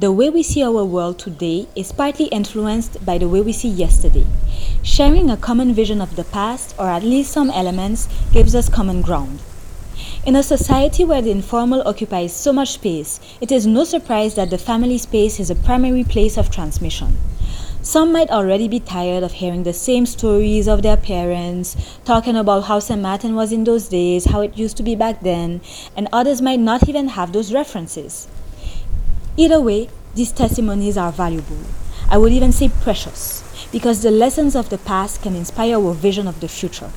The way we see our world today is partly influenced by the way we see yesterday. Sharing a common vision of the past, or at least some elements, gives us common ground. In a society where the informal occupies so much space, it is no surprise that the family space is a primary place of transmission. Some might already be tired of hearing the same stories of their parents, talking about how St. Martin was in those days, how it used to be back then, and others might not even have those references. Either way, these testimonies are valuable. I would even say precious, because the lessons of the past can inspire our vision of the future.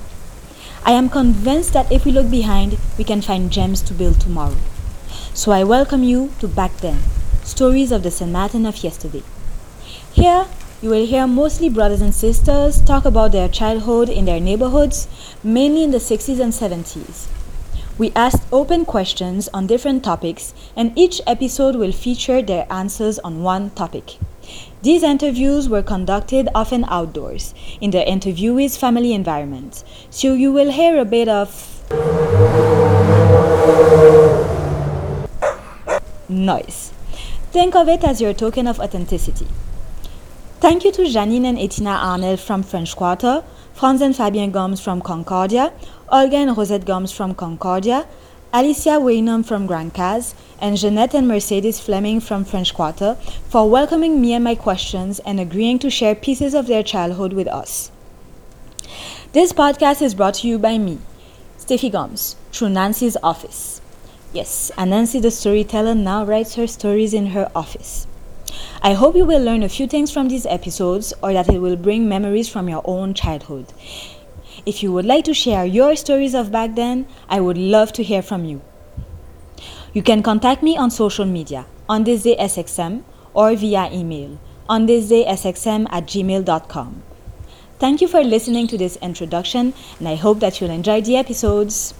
I am convinced that if we look behind, we can find gems to build tomorrow. So I welcome you to Back Then Stories of the St. Martin of Yesterday. Here, you will hear mostly brothers and sisters talk about their childhood in their neighborhoods, mainly in the 60s and 70s. We asked open questions on different topics, and each episode will feature their answers on one topic. These interviews were conducted often outdoors, in the interviewee's family environment, so you will hear a bit of noise. Think of it as your token of authenticity. Thank you to Jeanine and Etina Arnell from French Quarter, Frantz and Fabien Gumbs from Concordia, Olga and Rosette Gumbs from Concordia, Alicia Weinum from Grand Case, and Ginette and Mercedes Fleming from French Quarter for welcoming me and my questions and agreeing to share pieces of their childhood with us. This podcast is brought to you by me, Steffi Gomes, through Nancy's office. Yes, and Nancy the storyteller now writes her stories in her office. I hope you will learn a few things from these episodes or that it will bring memories from your own childhood. If you would like to share your stories of back then, I would love to hear from you. You can contact me on social media on this day SXM or via email on this day SXM at gmail.com. Thank you for listening to this introduction, and I hope that you'll enjoy the episodes.